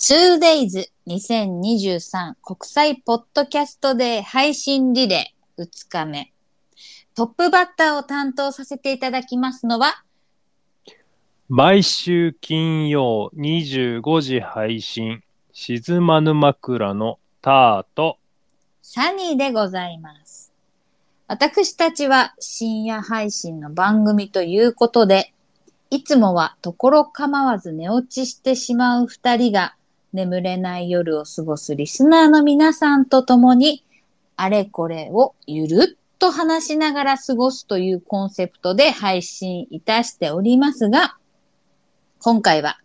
2days2023 国際ポッドキャストデー配信リレー2日目。トップバッターを担当させていただきますのは、毎週金曜25時配信、静まぬ枕のターと、サニーでございます。私たちは深夜配信の番組ということで、いつもはところ構わず寝落ちしてしまう二人が眠れない夜を過ごすリスナーの皆さんと共に、あれこれをゆるっと話しながら過ごすというコンセプトで配信いたしておりますが、今回は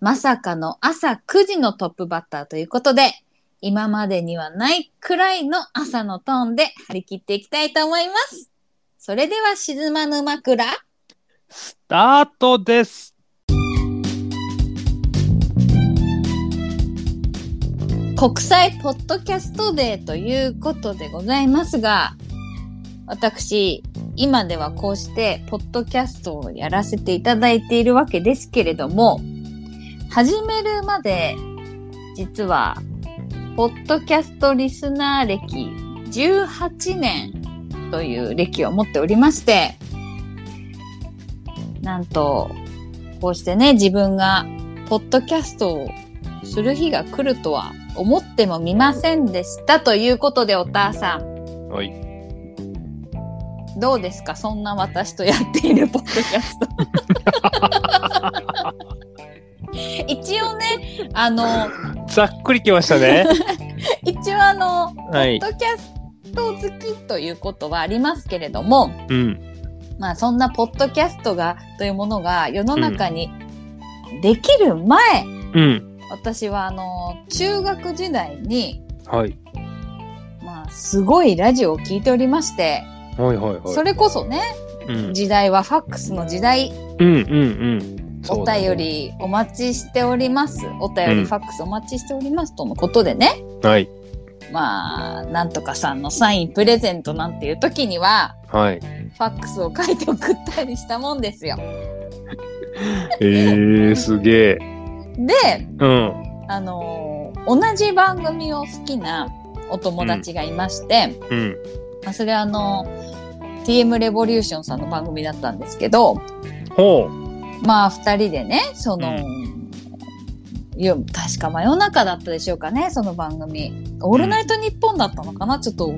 まさかの朝9時のトップバッターということで、今までにはないくらいの朝のトーンで張り切っていきたいと思います。それでは静まぬ枕。スタートです国際ポッドキャストデーということでございますが、私、今ではこうしてポッドキャストをやらせていただいているわけですけれども、始めるまで、実は、ポッドキャストリスナー歴18年という歴を持っておりまして、なんと、こうしてね、自分がポッドキャストをする日が来るとは思ってもみませんでしたということで、おたさん、はい。どうですか？そんな私とやっているポッドキャスト。一応ね、あの、ざっくりきましたね。一応あの、はいポッドキャスト好きということはありますけれども、うん。まあそんなポッドキャストが、というものが世の中にできる前、うん。私はあの、中学時代に、はい。まあすごいラジオを聞いておりまして、はいはいはい。それこそね、うん。時代はファックスの時代、うんうんうん。お便りお待ちしております。お便うんりファックスお待ちしております。とのことでね。はい。まあ、なんとかさんのサインプレゼントなんていう時には、はい。ファックスを書いて送ったりしたもんですよ。えー、すげえ。で、うん。あのー同じ番組を好きなお友達がいまして、うん。まあそれはあの、TM レボリューションさんの番組だったんですけど、ほう。まあ二人でね、その、確か真夜中だったでしょうかね、その番組。オールナイトニッポンだったのかなちょっと、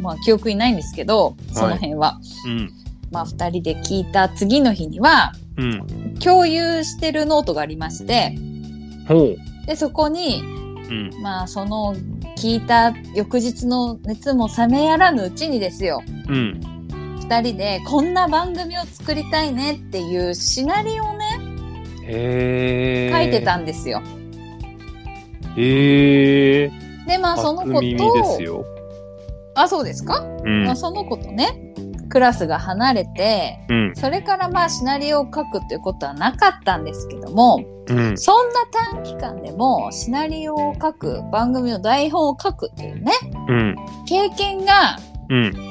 まあ記憶にないんですけど、その辺は。うん。まあ二人で聞いた次の日には、うん。共有してるノートがありまして。で、そこに、うん。まあその聞いた翌日の熱も冷めやらぬうちにですよ、うん。二人でこんな番組を作りたいねっていうシナリオをね。書いてた。んですよ。へえ。で、まあその子初耳ですと、よ。あ、そうですか、うんまあ。その子とね、クラスが離れて、うん。それからまあシナリオを書くっていうことはなかったんですけども、うん。そんな短期間でもシナリオを書く、番組の台本を書くっていうね、うん。経験が、うん。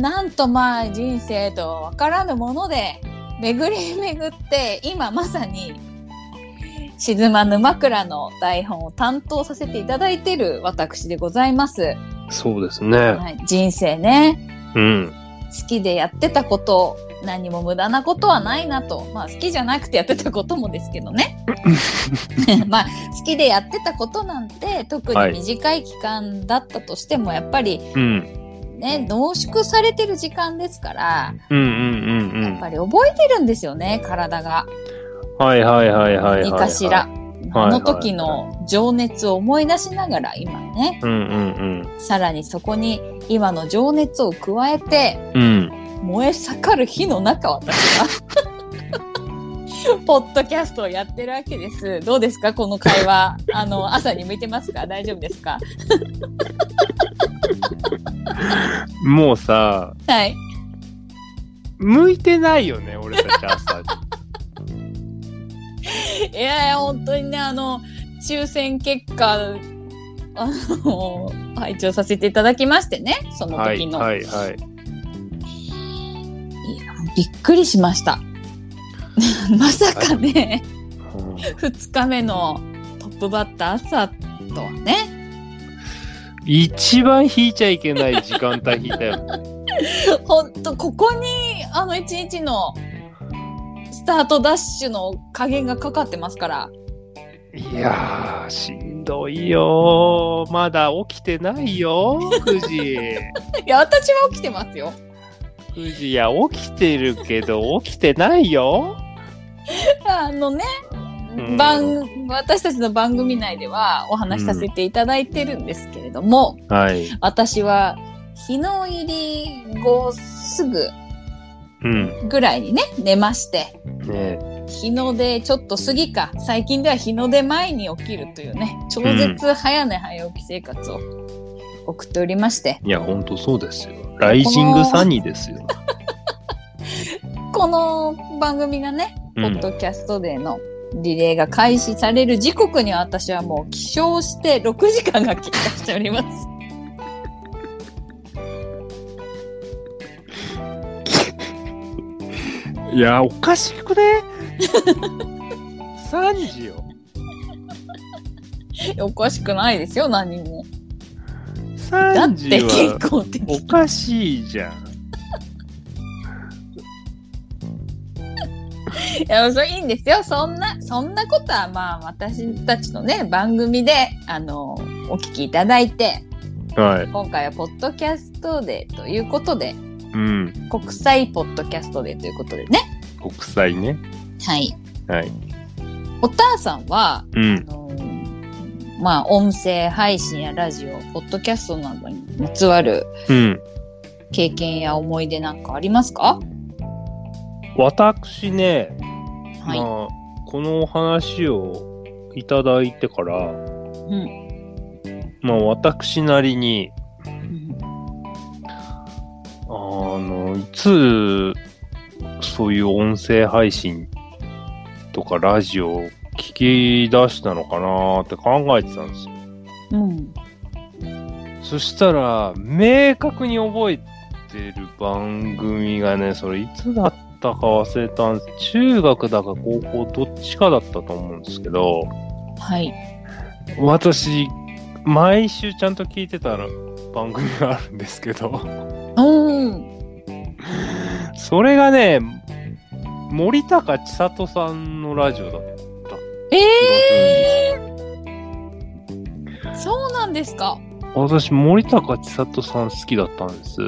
なんとまあ人生とわからぬもので、巡り巡って、今まさに、静まぬ枕の台本を担当させていただいている私でございます。そうですね。はい、人生ね、うん。好きでやってたこと、何も無駄なことはないなと。まあ好きじゃなくてやってたこともですけどね。まあ好きでやってたことなんて特に短い期間だったとしてもやっぱりうん。ね、濃縮されてる時間ですから、うんうんうんうん。やっぱり覚えてるんですよね、体が。はいはいはいはいはい。何かしら。あはいの時の情熱を思い出しながら今ね、さらにそこに今の情熱を加えて、うん。うん。燃え盛る火の中私は ポッドキャストをやってるわけです。どうですか？この会話。あの朝に向いてますか？大丈夫ですか？もうさ、はい。向いてないよね、俺たち朝。いやいや本当にねあの抽選結果あの拝聴させていただきましてねそのはい時の、はいはい。いやびっくりしました まさかねうん2日目のトットだった朝とはね。一番引いちゃいけない時間帯引いたよ。ほんと、ここに、あの一日の、スタートダッシュの加減がかかってますから。いやー、しんどいよー。まだ起きてないよ、9時。いや、私は起きてますよ。9時、いや、起きてるけど、起きてないよ。あのね、うん番、私たちの番組内ではお話しさせていただいてるんですけれども、はい。私は日の入り後すぐうん。ぐらいにね、寝まして、ね日の出ちょっと過ぎか、最近では日の出前に起きるというね、超絶早寝早起き生活を送っておりまして、いや、ほんとそうですよ。ライジングサニーですよ。この番組がね、うんポッドキャストデーのリレーが開始される時刻には私はもう起床して6時間が経過しております。いや、おかしくね ?3 時よ。おかしくないですよ、何も。だ3時って健は康的。おかしいじゃん。いや、それいいんですよ。そんな、そんなことはまあ私たちのね、番組で、あの、お聞きいただいて、はい。今回はポッドキャストデーということで、うん。国際ポッドキャストデーということでね。国際ね。はい。はい。お母さんは、うん。あのまあ、音声配信やラジオ、ポッドキャストなどにまつわるうん。経験や思い出なんかありますか？私ね、はい。まあ、このお話をいただいてから、うん。まあ、私なりに、うんあの、いつ、そういう音声配信とかラジオを聞き出したのかなって考えてたんですよ。うん。そしたら、明確に覚えてる番組がね、それいつだったか忘れたんです。中学だか高校どっちかだったと思うんですけど、はい。私、毎週ちゃんと聞いてたら番組があるんですけど、うん。それがね、森高千里さんのラジオだったえ気がするんですー、そうなんですか？私、森高千里さん好きだったんです。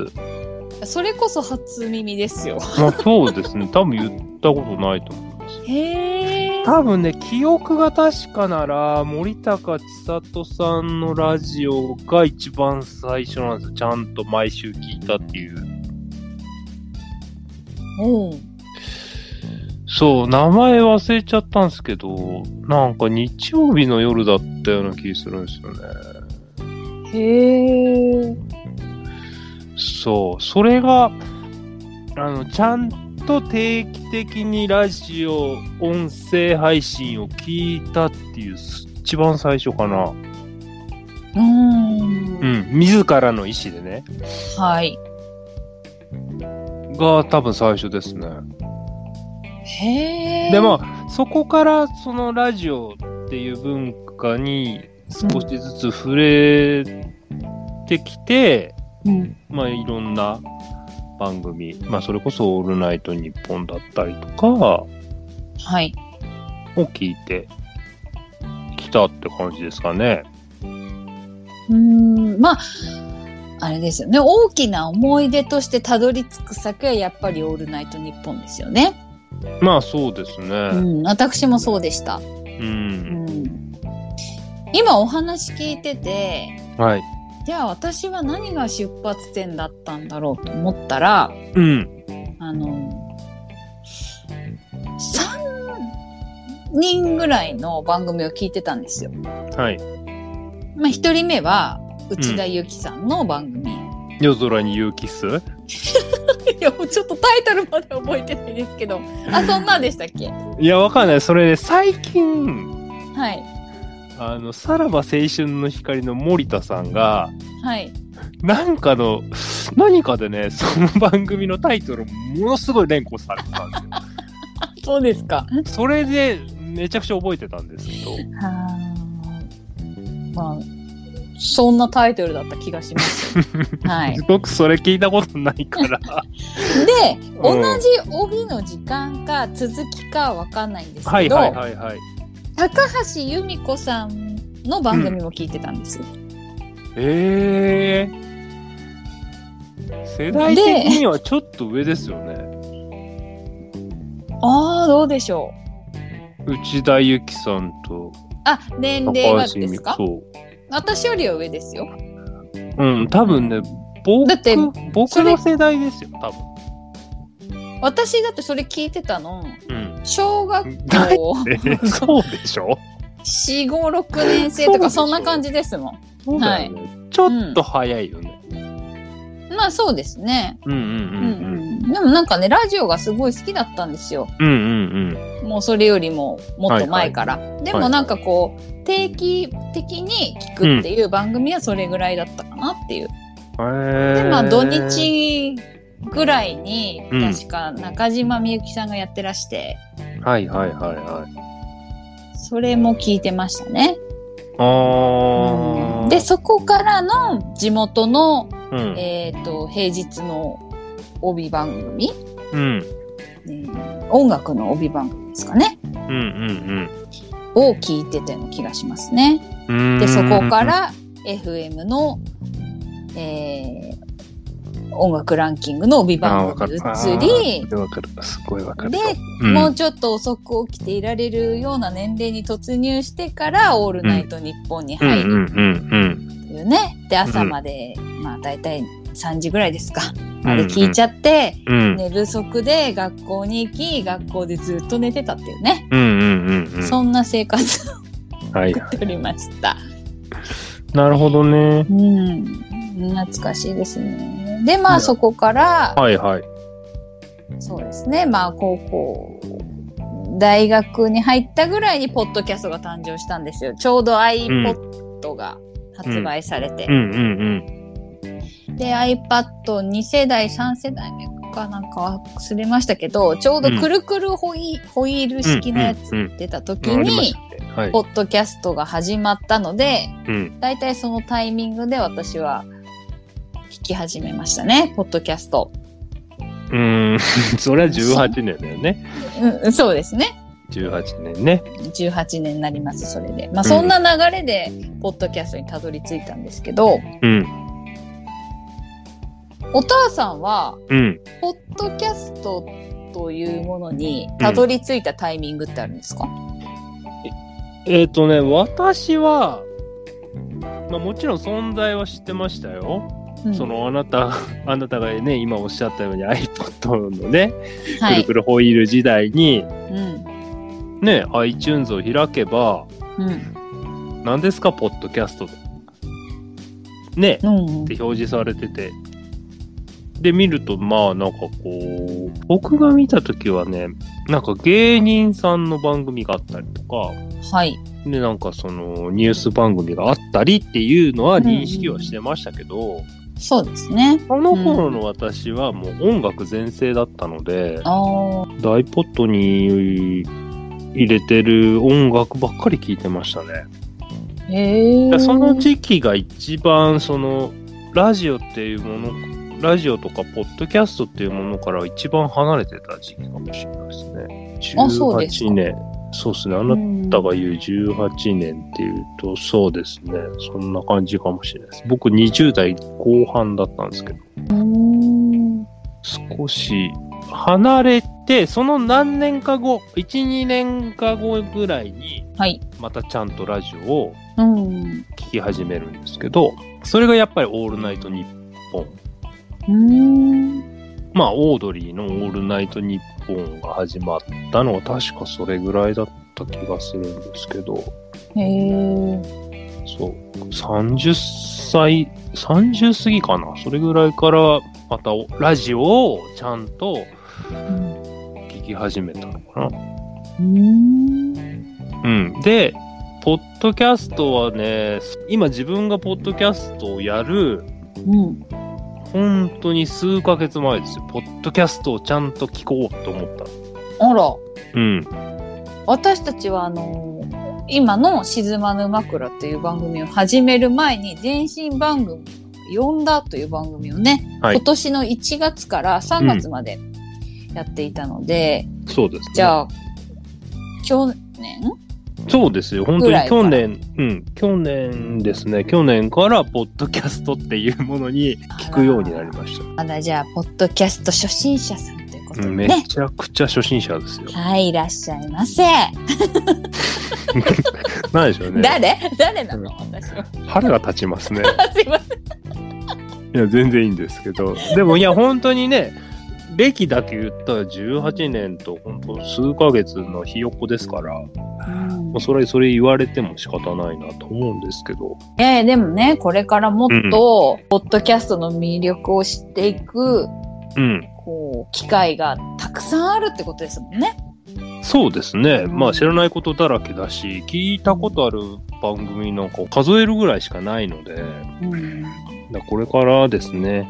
それこそ初耳ですよ。まあそうですね。多分言ったことないと思います。へえ。多分ね、記憶が確かなら、森高千里さんのラジオが一番最初なんですよ。ちゃんと毎週聞いたっていう。うん。そう、名前忘れちゃったんですけど、なんか日曜日の夜だったような気するんですよね。へえ。そう、それが、あの、ちゃんと定期的にラジオ、音声配信を聞いたっていう、一番最初かな。うんう。ん、自らの意思でね。はい。が多分最初ですね。へえ。で、まあ、そこからそのラジオっていう文化に少しずつ触れてきて、うん。まあいろんな番組、まあそれこそオールナイトニッポンだったりとかをはい。聞いてきたって感じですかね。うん。まあ、あれですよね。大きな思い出としてたどり着く先はやっぱりオールナイトニッポンですよね。まあそうですうね。ん。私もそうでした。う。うんん。今お話聞いてて、はい。じゃあ私は何が出発点だったんだろうと思ったら、うん。あの、3人ぐらいの番組を聞いてたんですよ。はい。まあ、1人目は内田有紀さんの番組。夜空に勇気す？いや、もうちょっとタイトルまで覚えてないですけど。あ、そんなんでしたっけ？いや、わかんない。それね、最近、はい。あの、さらば青春の光の森田さんが、はい。なんかの、何かでね、その番組のタイトルものすごい連呼されてたんですよ。そうですか。それで、めちゃくちゃ覚えてたんですけど。はまあ、そんなタイトルだった気がします。はい。で、僕それ聞いたことないから。同じ帯の時間か続きかわかんないんですけど、はいはいはいはい。高橋由美子さんの番組も聞いてたんです。ええ世代的にはちょっと上ですよね。ああ、どうでしょう。内田有紀さんとあ、年齢高が橋由美ですかそ私よりは上ですよ。う。うん、多分ね、僕だって僕の世代ですよ、多分。私だってそれ聞いてたの、うん。小学だ校 えそうでしょ？4、5、6年生とかそんな感じですもん。そうだよね。ちょっと早いよね。まあそうですね。うんうんうんうん。でもなんかね、ラジオがすごい好きだったんですよ。うん。うんうんもうそれよりももっと前から。でもなんかこう、定期的に聞くっていう番組はそれぐらいだったかなっていう。で、え。まあ土日ぐらいに、うん確か中島みゆきさんがやってらして、はいはいはいはい。それも聞いてましたね。ああ。で、そこからの地元の、うん。えっ、と、平日の帯番組、うん。えー音楽の帯番組ですかね。うんうんを聞いてたような気がしますね。うん。で、そこか、ら FM の、えー音楽ランキングの帯番。組に移り、あーわかる。すごいわかる。で、うんもうちょっと遅く起きていられるような年齢に突入してから、オールナイトニッポンにうん入るっていうね。で、朝まで、まあ大体3時ぐらいですか。うん。まで聞いちゃって、うん。寝不足で学校に行き、学校でずっと寝てたっていうね。うんうんうんうん。そんな生活をはい。送っておりました。なるほどね。うん。懐かしいですね。で、まあそこから、はいはい。そうですね。まあ高校、大学に入ったぐらいにポッドキャストが誕生したんですよ。ちょうど iPod が発売されて。うんうんで、iPad2 世代、3世代目かなんか忘れましたけど、ちょうどくるくるホイ,、ホイール式のやつ出た時に。ポッドキャストが始まったので、うん。だいたいそのタイミングで私は聞き始めましたね、ポッドキャスト。うーん。それは18年だよね。うん、そうですね。18年ね。18年になります、それで。まあ、そんな流れで、ポッドキャストにたどり着いたんですけど、うん。お母さんは、うん。ポッドキャストというものにたどり着いたタイミングってあるんですか、えっ、とね、私は、まあもちろん存在は知ってましたよ。うんそ、のあなた、あなたがね、今おっしゃったように iPod のね、はいくるく。るホイール時代に、うん。ね、iTunes を開けば、うん。何ですか、ポッドキャスト。ね、うんうんって表示されてて。で、見ると、まあ、なんかこう、僕が見たときはね、なんか芸人さんの番組があったりとか、はい。で、なんかそのニュース番組があったりっていうのは認識はしてましたけど、そうですね。その頃の私はもう音楽全盛だったので、ああ。ダイポットに入れてる音楽ばっかり聴いてましたね。へえ。その時期が一番そのラジオっていうものラジオとかポッドキャストっていうものから一番離れてた時期かもしれないですね。あそうですか18年。そうですね。あなたが言う18年っていうと、そうですね。そんな感じかもしれないです。僕20代後半だったんですけど、うん。少し離れて、その何年か後、1、2年か後ぐらいに、はい。またちゃんとラジオをうん。聞き始めるんですけど、それがやっぱりオールナイトニッポン。うん。まあ、オードリーのオールナイトニッポンが始まったのは確かそれぐらいだった気がするんですけど、へえ。そう、30歳、30過ぎかな。それぐらいから、またラジオをちゃんと聞き始めたのかな。うん。うん。で、ポッドキャストはね、今自分がポッドキャストをやる、うん。本当に数ヶ月前ですよ。ポッドキャストをちゃんと聞こうと思った。あら。うん。私たちはあの今の静まぬ枕という番組を始める前に、前身番組、呼んだという番組をね、はい今年の1月から3月までやっていたので、そうですね。じゃあ、去年？そうですよ。本当に去年、うん、去年ですね。去年から、ポッドキャストっていうものに聞くようになりました。まだじゃあ、ポッドキャスト初心者さんということうん、でね。めちゃくちゃ初心者ですよ。はい、いらっしゃいませ。なんでしょうね。誰？誰なの？私は。腹が立ちますね。すいません。いや、全然いいんですけど。でも、いや、本当にね、歴だけ言ったら18年と本当数ヶ月のひよっこですから、もうそれ、それ言われても仕方ないなと思うんですけど。いやいやでもね、これからもっと、ポッドキャストの魅力を知っていく、うん。こう、機会がたくさんあるってことですもんね。そうですね。うんまあ知らないことだらけだし、聞いたことある番組なんか数えるぐらいしかないので、うん。だこれからですね、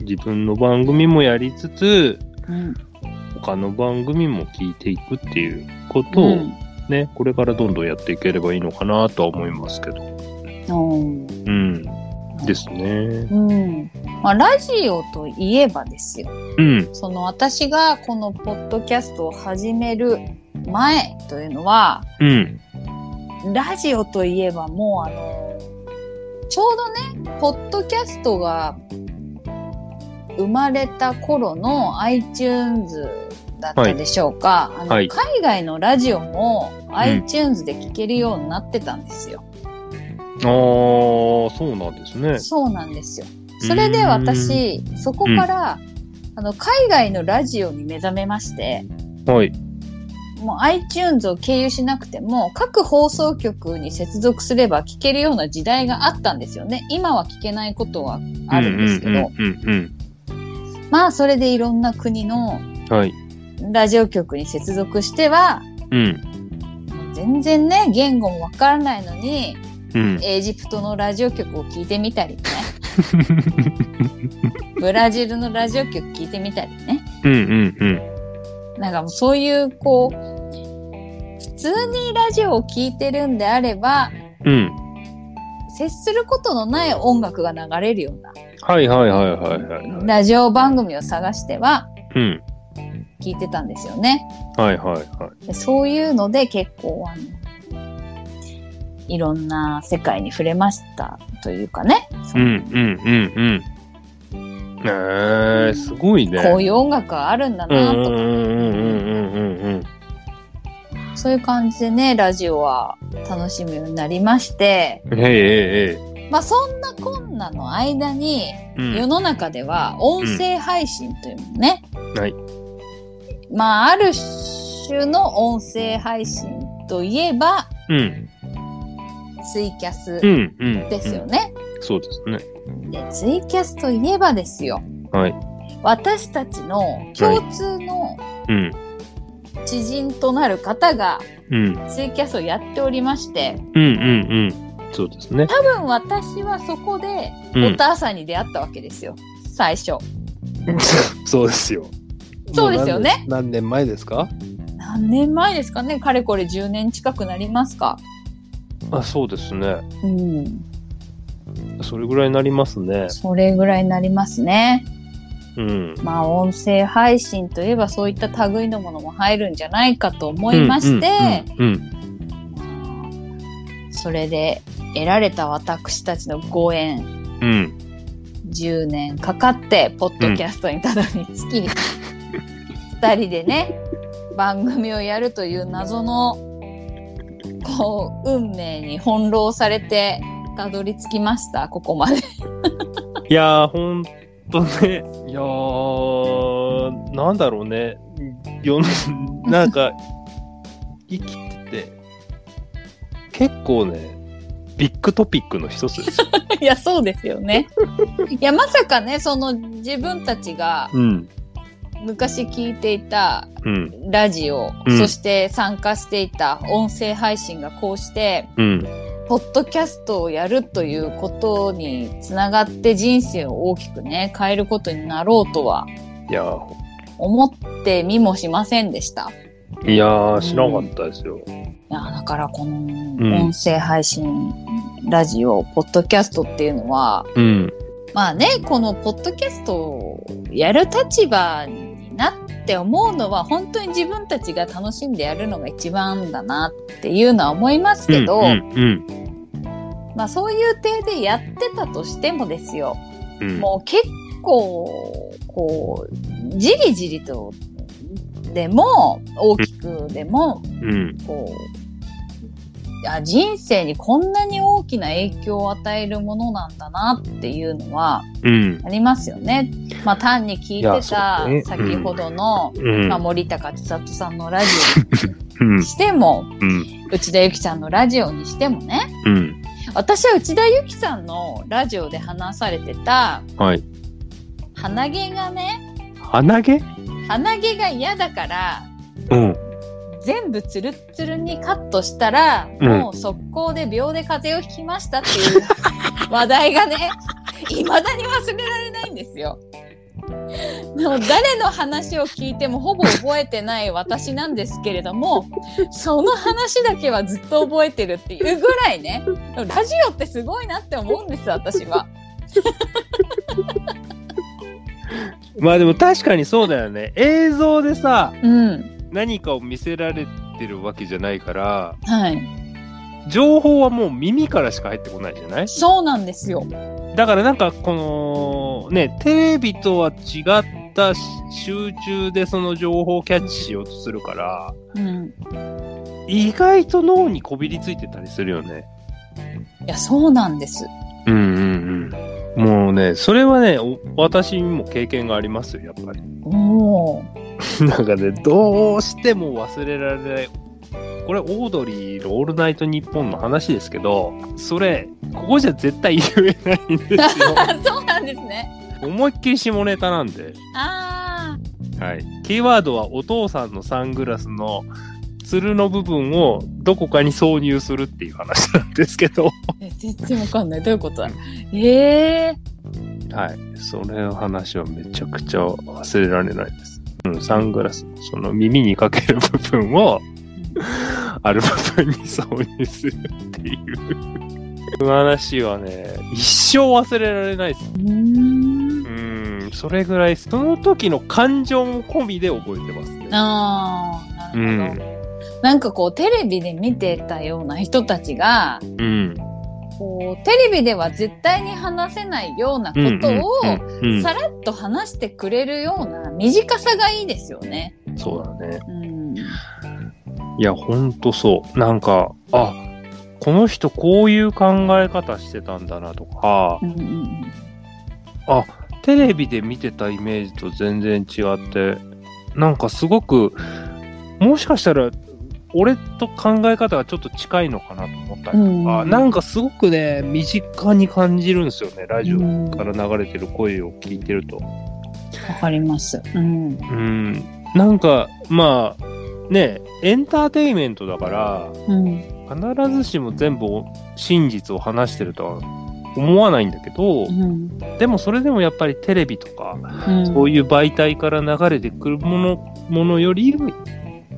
自分の番組もやりつつ、うん。他の番組も聞いていくっていうことをうんね、これからどんどんやっていければいいのかなとは思いますけど。うん。うん。ですね。うん。まあ、ラジオといえばですよ。うん。その私がこのポッドキャストを始める前というのは、うん。ラジオといえばもうあの、ちょうどね、ポッドキャストが生まれた頃の iTunes だったでしょうか。あのはい海外のラジオも iTunes で聞けるようになってたんですよ。ああ、そうなんですね。そうなんですよ。それで私、そこから、あの、海外のラジオに目覚めまして、はい。もう iTunes を経由しなくても、各放送局に接続すれば聞けるような時代があったんですよね。今は聞けないことはあるんですけど、うんうんうんまあ、それでいろんな国のうん。はい。ラジオ局に接続しては、うん。全然ね、言語もわからないのに、うん。エジプトのラジオ局を聞いてみたりね、ブラジルのラジオ局聞いてみたりね。うんうんうん。なんかもうそういう、こう、普通にラジオを聞いてるんであれば、うん。接することのない音楽が流れるようなはいはいはいはいはい。ラジオ番組を探してはうん。聞いてたんですよね。はいはいはい。でそういうので結構あの、いろんな世界に触れましたというかね。そうんのうんうんうん。えー、すごいね。こういう音楽があるんだうんうなんとか、うんうんうんうんうんそういう感じでね、ラジオは楽しむようになりまして、うん。ええええまあそんなこんなの間に、ええ。うん。世の中では音声配信というのね、はい。まあある種の音声配信といえばうん。ツイキャスうんうん。ですよね。そうですね。でツイキャスといえばですよはい。私たちの共通のうん。知人となる方がうん。ツイキャスをやっておりましてうんうんうん。そうですね。多分私はそこでおうん。母さんに出会ったわけですよ最初 そうですよ。そうですよね何年。前ですか？何年前ですかね？かれこれ10年近くなりますか？あ、そうですね。うんそれぐらいになりますね。それぐらいになりますねうん。まあ音声配信といえばそういった類のものも入るんじゃないかと思いまして、うんうんそれで得られた私たちのご縁うん。うん。10年かかってポッドキャストにたどり着き、二人でね番組をやるという謎のこう運命に翻弄されてたどり着きましたここまで いやー、ほんとね。いやー、なんだろうね。世の、なんか、生きてて、結構ね、ビッグトピックの一つですよ。いやそうですよねいやまさかねその自分たちがうん。昔聞いていたうん。ラジオ、うんそして参加していた音声配信がこうしてうん。ポッドキャストをやるということにつながって人生を大きくね、変えることになろうとはいやー、思ってみもしませんでした。いやー、知らなかったですよ。や、だからこの音声配信、ラジオ、ポッドキャストっていうのは、うん。まあね、このポッドキャストをやる立場になって思うのは、本当に自分たちが楽しんでやるのが一番だなっていうのは思いますけど、うんうんまあそういう体でやってたとしてもですよ、うん。うんもう結構、こう、じりじりと、でも、大きくでも、うん。こう、いや人生にこんなに大きな影響を与えるものなんだなっていうのはうん。ありますよね。まあ単に聞いてた先ほどの、うん。まあ、森高千里さんのラジ うんオに。しても、うん。内田有紀ちゃんのラジオにしてもね、うん。私は内田有紀さんのラジオで話されてたはい。鼻毛がね、鼻毛？鼻毛が嫌だから、うん。全部ツルッツルにカットしたら、うんもう速攻で秒で風邪をひきましたっていう 話題がね、未だに忘れられないんですよ。もう誰の話を聞いてもほぼ覚えてない私なんですけれども、その話だけはずっと覚えてるっていうぐらいね、ラジオってすごいなって思うんです、私は。まあでも確かにそうだよね。映像でさ、うん。何かを見せられてるわけじゃないから、はい。情報はもう耳からしか入ってこないじゃない？そうなんですよ。だからなんかこのね、テレビとは違ったし集中でその情報をキャッチしようとするから、うん。意外と脳にこびりついてたりするよね。いや、そうなんです。うんうんうん。もうね、それはね、お私にも経験がありますよ、やっぱり。おー。なんかね、どうしても忘れられない。これ、オードリーのオールナイトニッポンの話ですけど、それ、ここじゃ絶対言えないんですよ。そうなんですね。思いっきり下ネタなんで。あはい。キーワードはお父さんのサングラスのつるの部分をどこかに挿入するっていう話なんですけど。ー。え全然わかんない。どういうことだええはい。それの話はめちゃくちゃ忘れられないです。うん、サングラス、その耳にかける部分を、ある部分に挿入するっていう。話はね、一生忘れられないです。うーん。うん、それぐらい、その時の感情も込みで覚えてますね。ああ、うなるほど。ん。なんかこう、テレビで見てたような人たちが、うん。こう、テレビでは絶対に話せないようなことを、さらっと話してくれるような短さがいいですよね。そうだね。うん。いや、ほんとそう。なんか、あ、この人こういう考え方してたんだなとかう、んうんあ、テレビで見てたイメージと全然違って、なんかすごく、もしかしたら、俺と考え方がちょっと近いのかなと思ったりとか、うんなんかすごくね、身近に感じるんですよね、ラジオうんから流れてる声を聞いてると。わかります。うん。うん。なんか、まあ、ね、エンターテインメントだから、うん。必ずしも全部真実を話してるとは思わないんだけど、うん。でもそれでもやっぱりテレビとか、うん。そういう媒体から流れてくるものものより、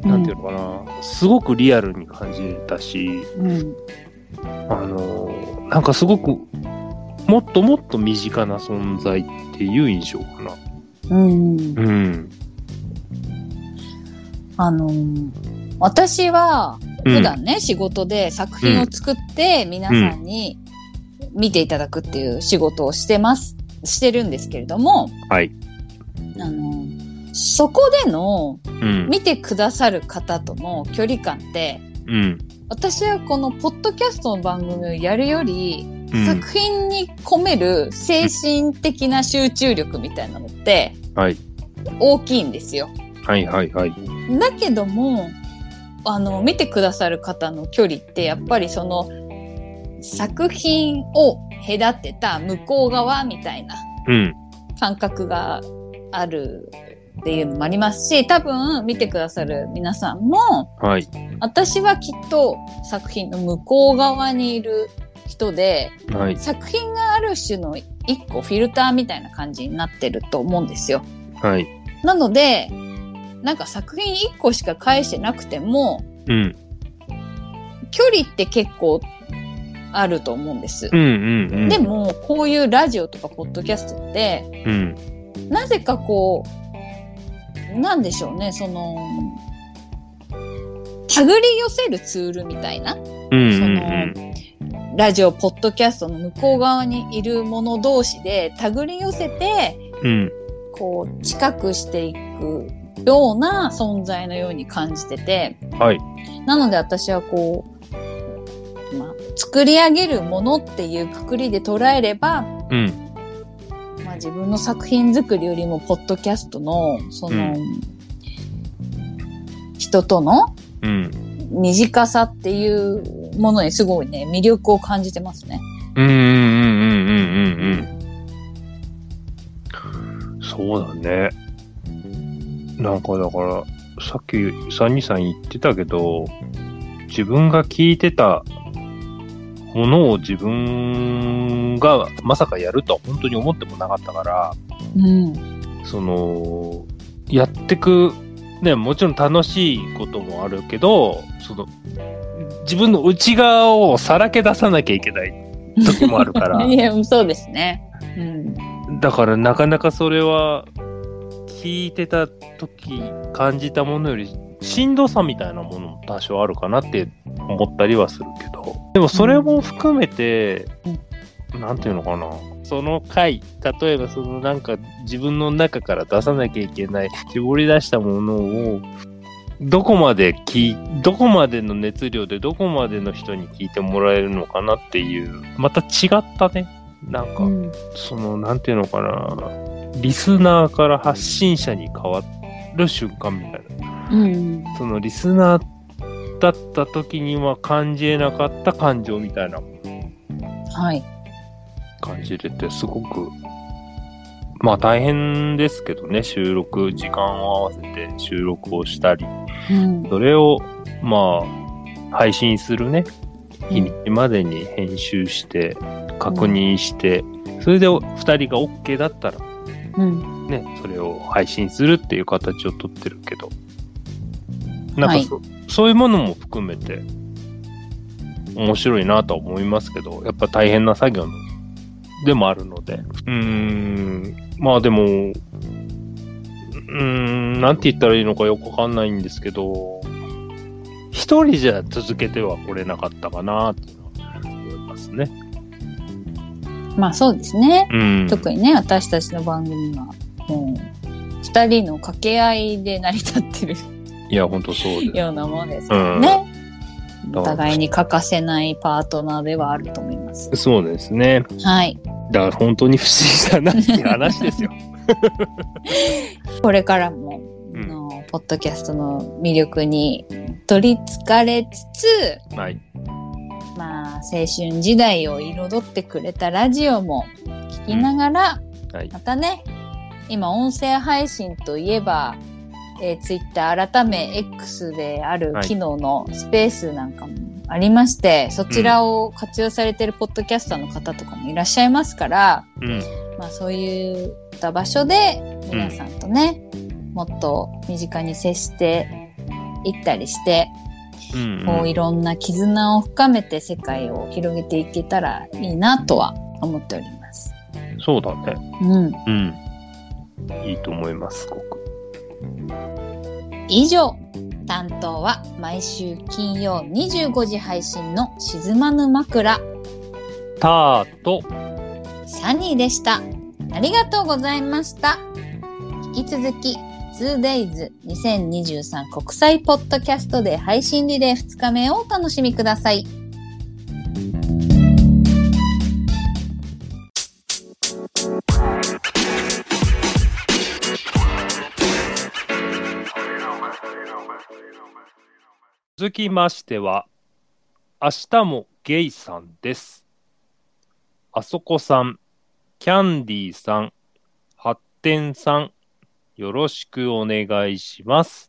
なんていうのかな、すごくリアルに感じたし、うん。あのーなんかすごく、もっともっと身近な存在っていう印象かな。うん。うん。あのー私は普段ね、仕事で作品を作って皆さんに見ていただくっていう仕事をしてます、してるんですけれども、はい。あのーそこでのうん。見てくださる方との距離感って、うん。私はこのポッドキャストの番組をやるより、うん作品に込める精神的な集中力みたいなのってはい。大きいんですよ。はいはいはい。だけども、あの、見てくださる方の距離ってやっぱりその作品を隔てた向こう側みたいなうん。感覚があるっていうのもありますし、多分見てくださる皆さんも、はい。私はきっと作品の向こう側にいる人で、はい。作品がある種の一個フィルターみたいな感じになってると思うんですよ。はい。なので、なんか作品一個しか返してなくても、うん。距離って結構あると思うんです。うんうんうん。で、も、こういうラジオとかポッドキャストって、うん。なぜかこう、なんでしょうね、その、手繰り寄せるツールみたいな、うんそのうんラジオ、ポッドキャストの向こう側にいる者同士で手繰り寄せて、うん。うん。こう、近くしていくような存在のように感じてて、はい。なので私はこう、まあ、作り上げるものっていうくくりで捉えれば、うん。まあ、自分の作品作りよりも、ポッドキャストの、その、う人とのうん。身近さっていうものにすごいね、魅力を感じてますね。うんうんうんうんうんうんうん。そうだね。なんかだから、さっき323さん言ってたけど、自分が聞いてたものを自分がまさかやるとは本当に思ってもなかったから、うん。その、やってく、ね、もちろん楽しいこともあるけど、その、自分の内側をさらけ出さなきゃいけない時もあるから。いや、そうですね。うん。だからなかなかそれは聞いてた時感じたものよりしんどさみたいなものも多少あるかなって思ったりはするけどでもそれも含めて、なんていうのかなその回例えばそのなんか自分の中から出さなきゃいけない絞り出したものをどこまで聞いどこまでの熱量でどこまでの人に聞いてもらえるのかなっていうまた違ったねなんか、うん。その、なんていうのかな、リスナーから発信者に変わる瞬間みたいな。うん。そのリスナーだった時には感じえなかった感情みたいなはい。感じれて、すごく、まあ大変ですけどね、収録、時間を合わせて収録をしたり、うん。それを、まあ、配信するね、日にちまでに編集して、確認して、それで2人が OK だったら、うん。ね、それを配信するっていう形をとってるけど、なんかそ,、そういうものも含めて、面白いなとは思いますけど、やっぱ大変な作業でもあるので、うーん、まあでも、うーん、なんて言ったらいいのかよくわかんないんですけど、一人じゃ続けてはこれなかったかなっていうのは思いますね。まあそうですね。うん。特にね、私たちの番組は、もう、二人の掛け合いで成り立ってるいや、本当そうです。ようなものですね。お互いに欠かせないパートナーではあると思います。そうですね。はい。だから本当に不思議だなっていう話ですよ。これからも、うんあのポッドキャストの魅力に取りつかれつつ、はい。まあ、青春時代を彩ってくれたラジオも聞きながら、はい。またね、今音声配信といえば、えー、Twitter 改め X であるはい機能のスペースなんかもありまして、そちらを活用されてるポッドキャスターの方とかもいらっしゃいますから、うん。まあそういった場所で皆さんとね、もっと身近に接していったりして、うん、こういろんな絆を深めて世界を広げていけたらいいなとは思っております。そうだね。うん。うん。いいと思います、すごく。以上、担当は毎週金曜25時配信の静まぬ枕、ターと、サニーでした。ありがとうございました。引き続き、2days2023 国際ポッドキャストで配信リレー2日目をお楽しみください。続きましては、明日もゲイさんです。あそこさん、キャンディーさん、発展さん、よろしくお願いします。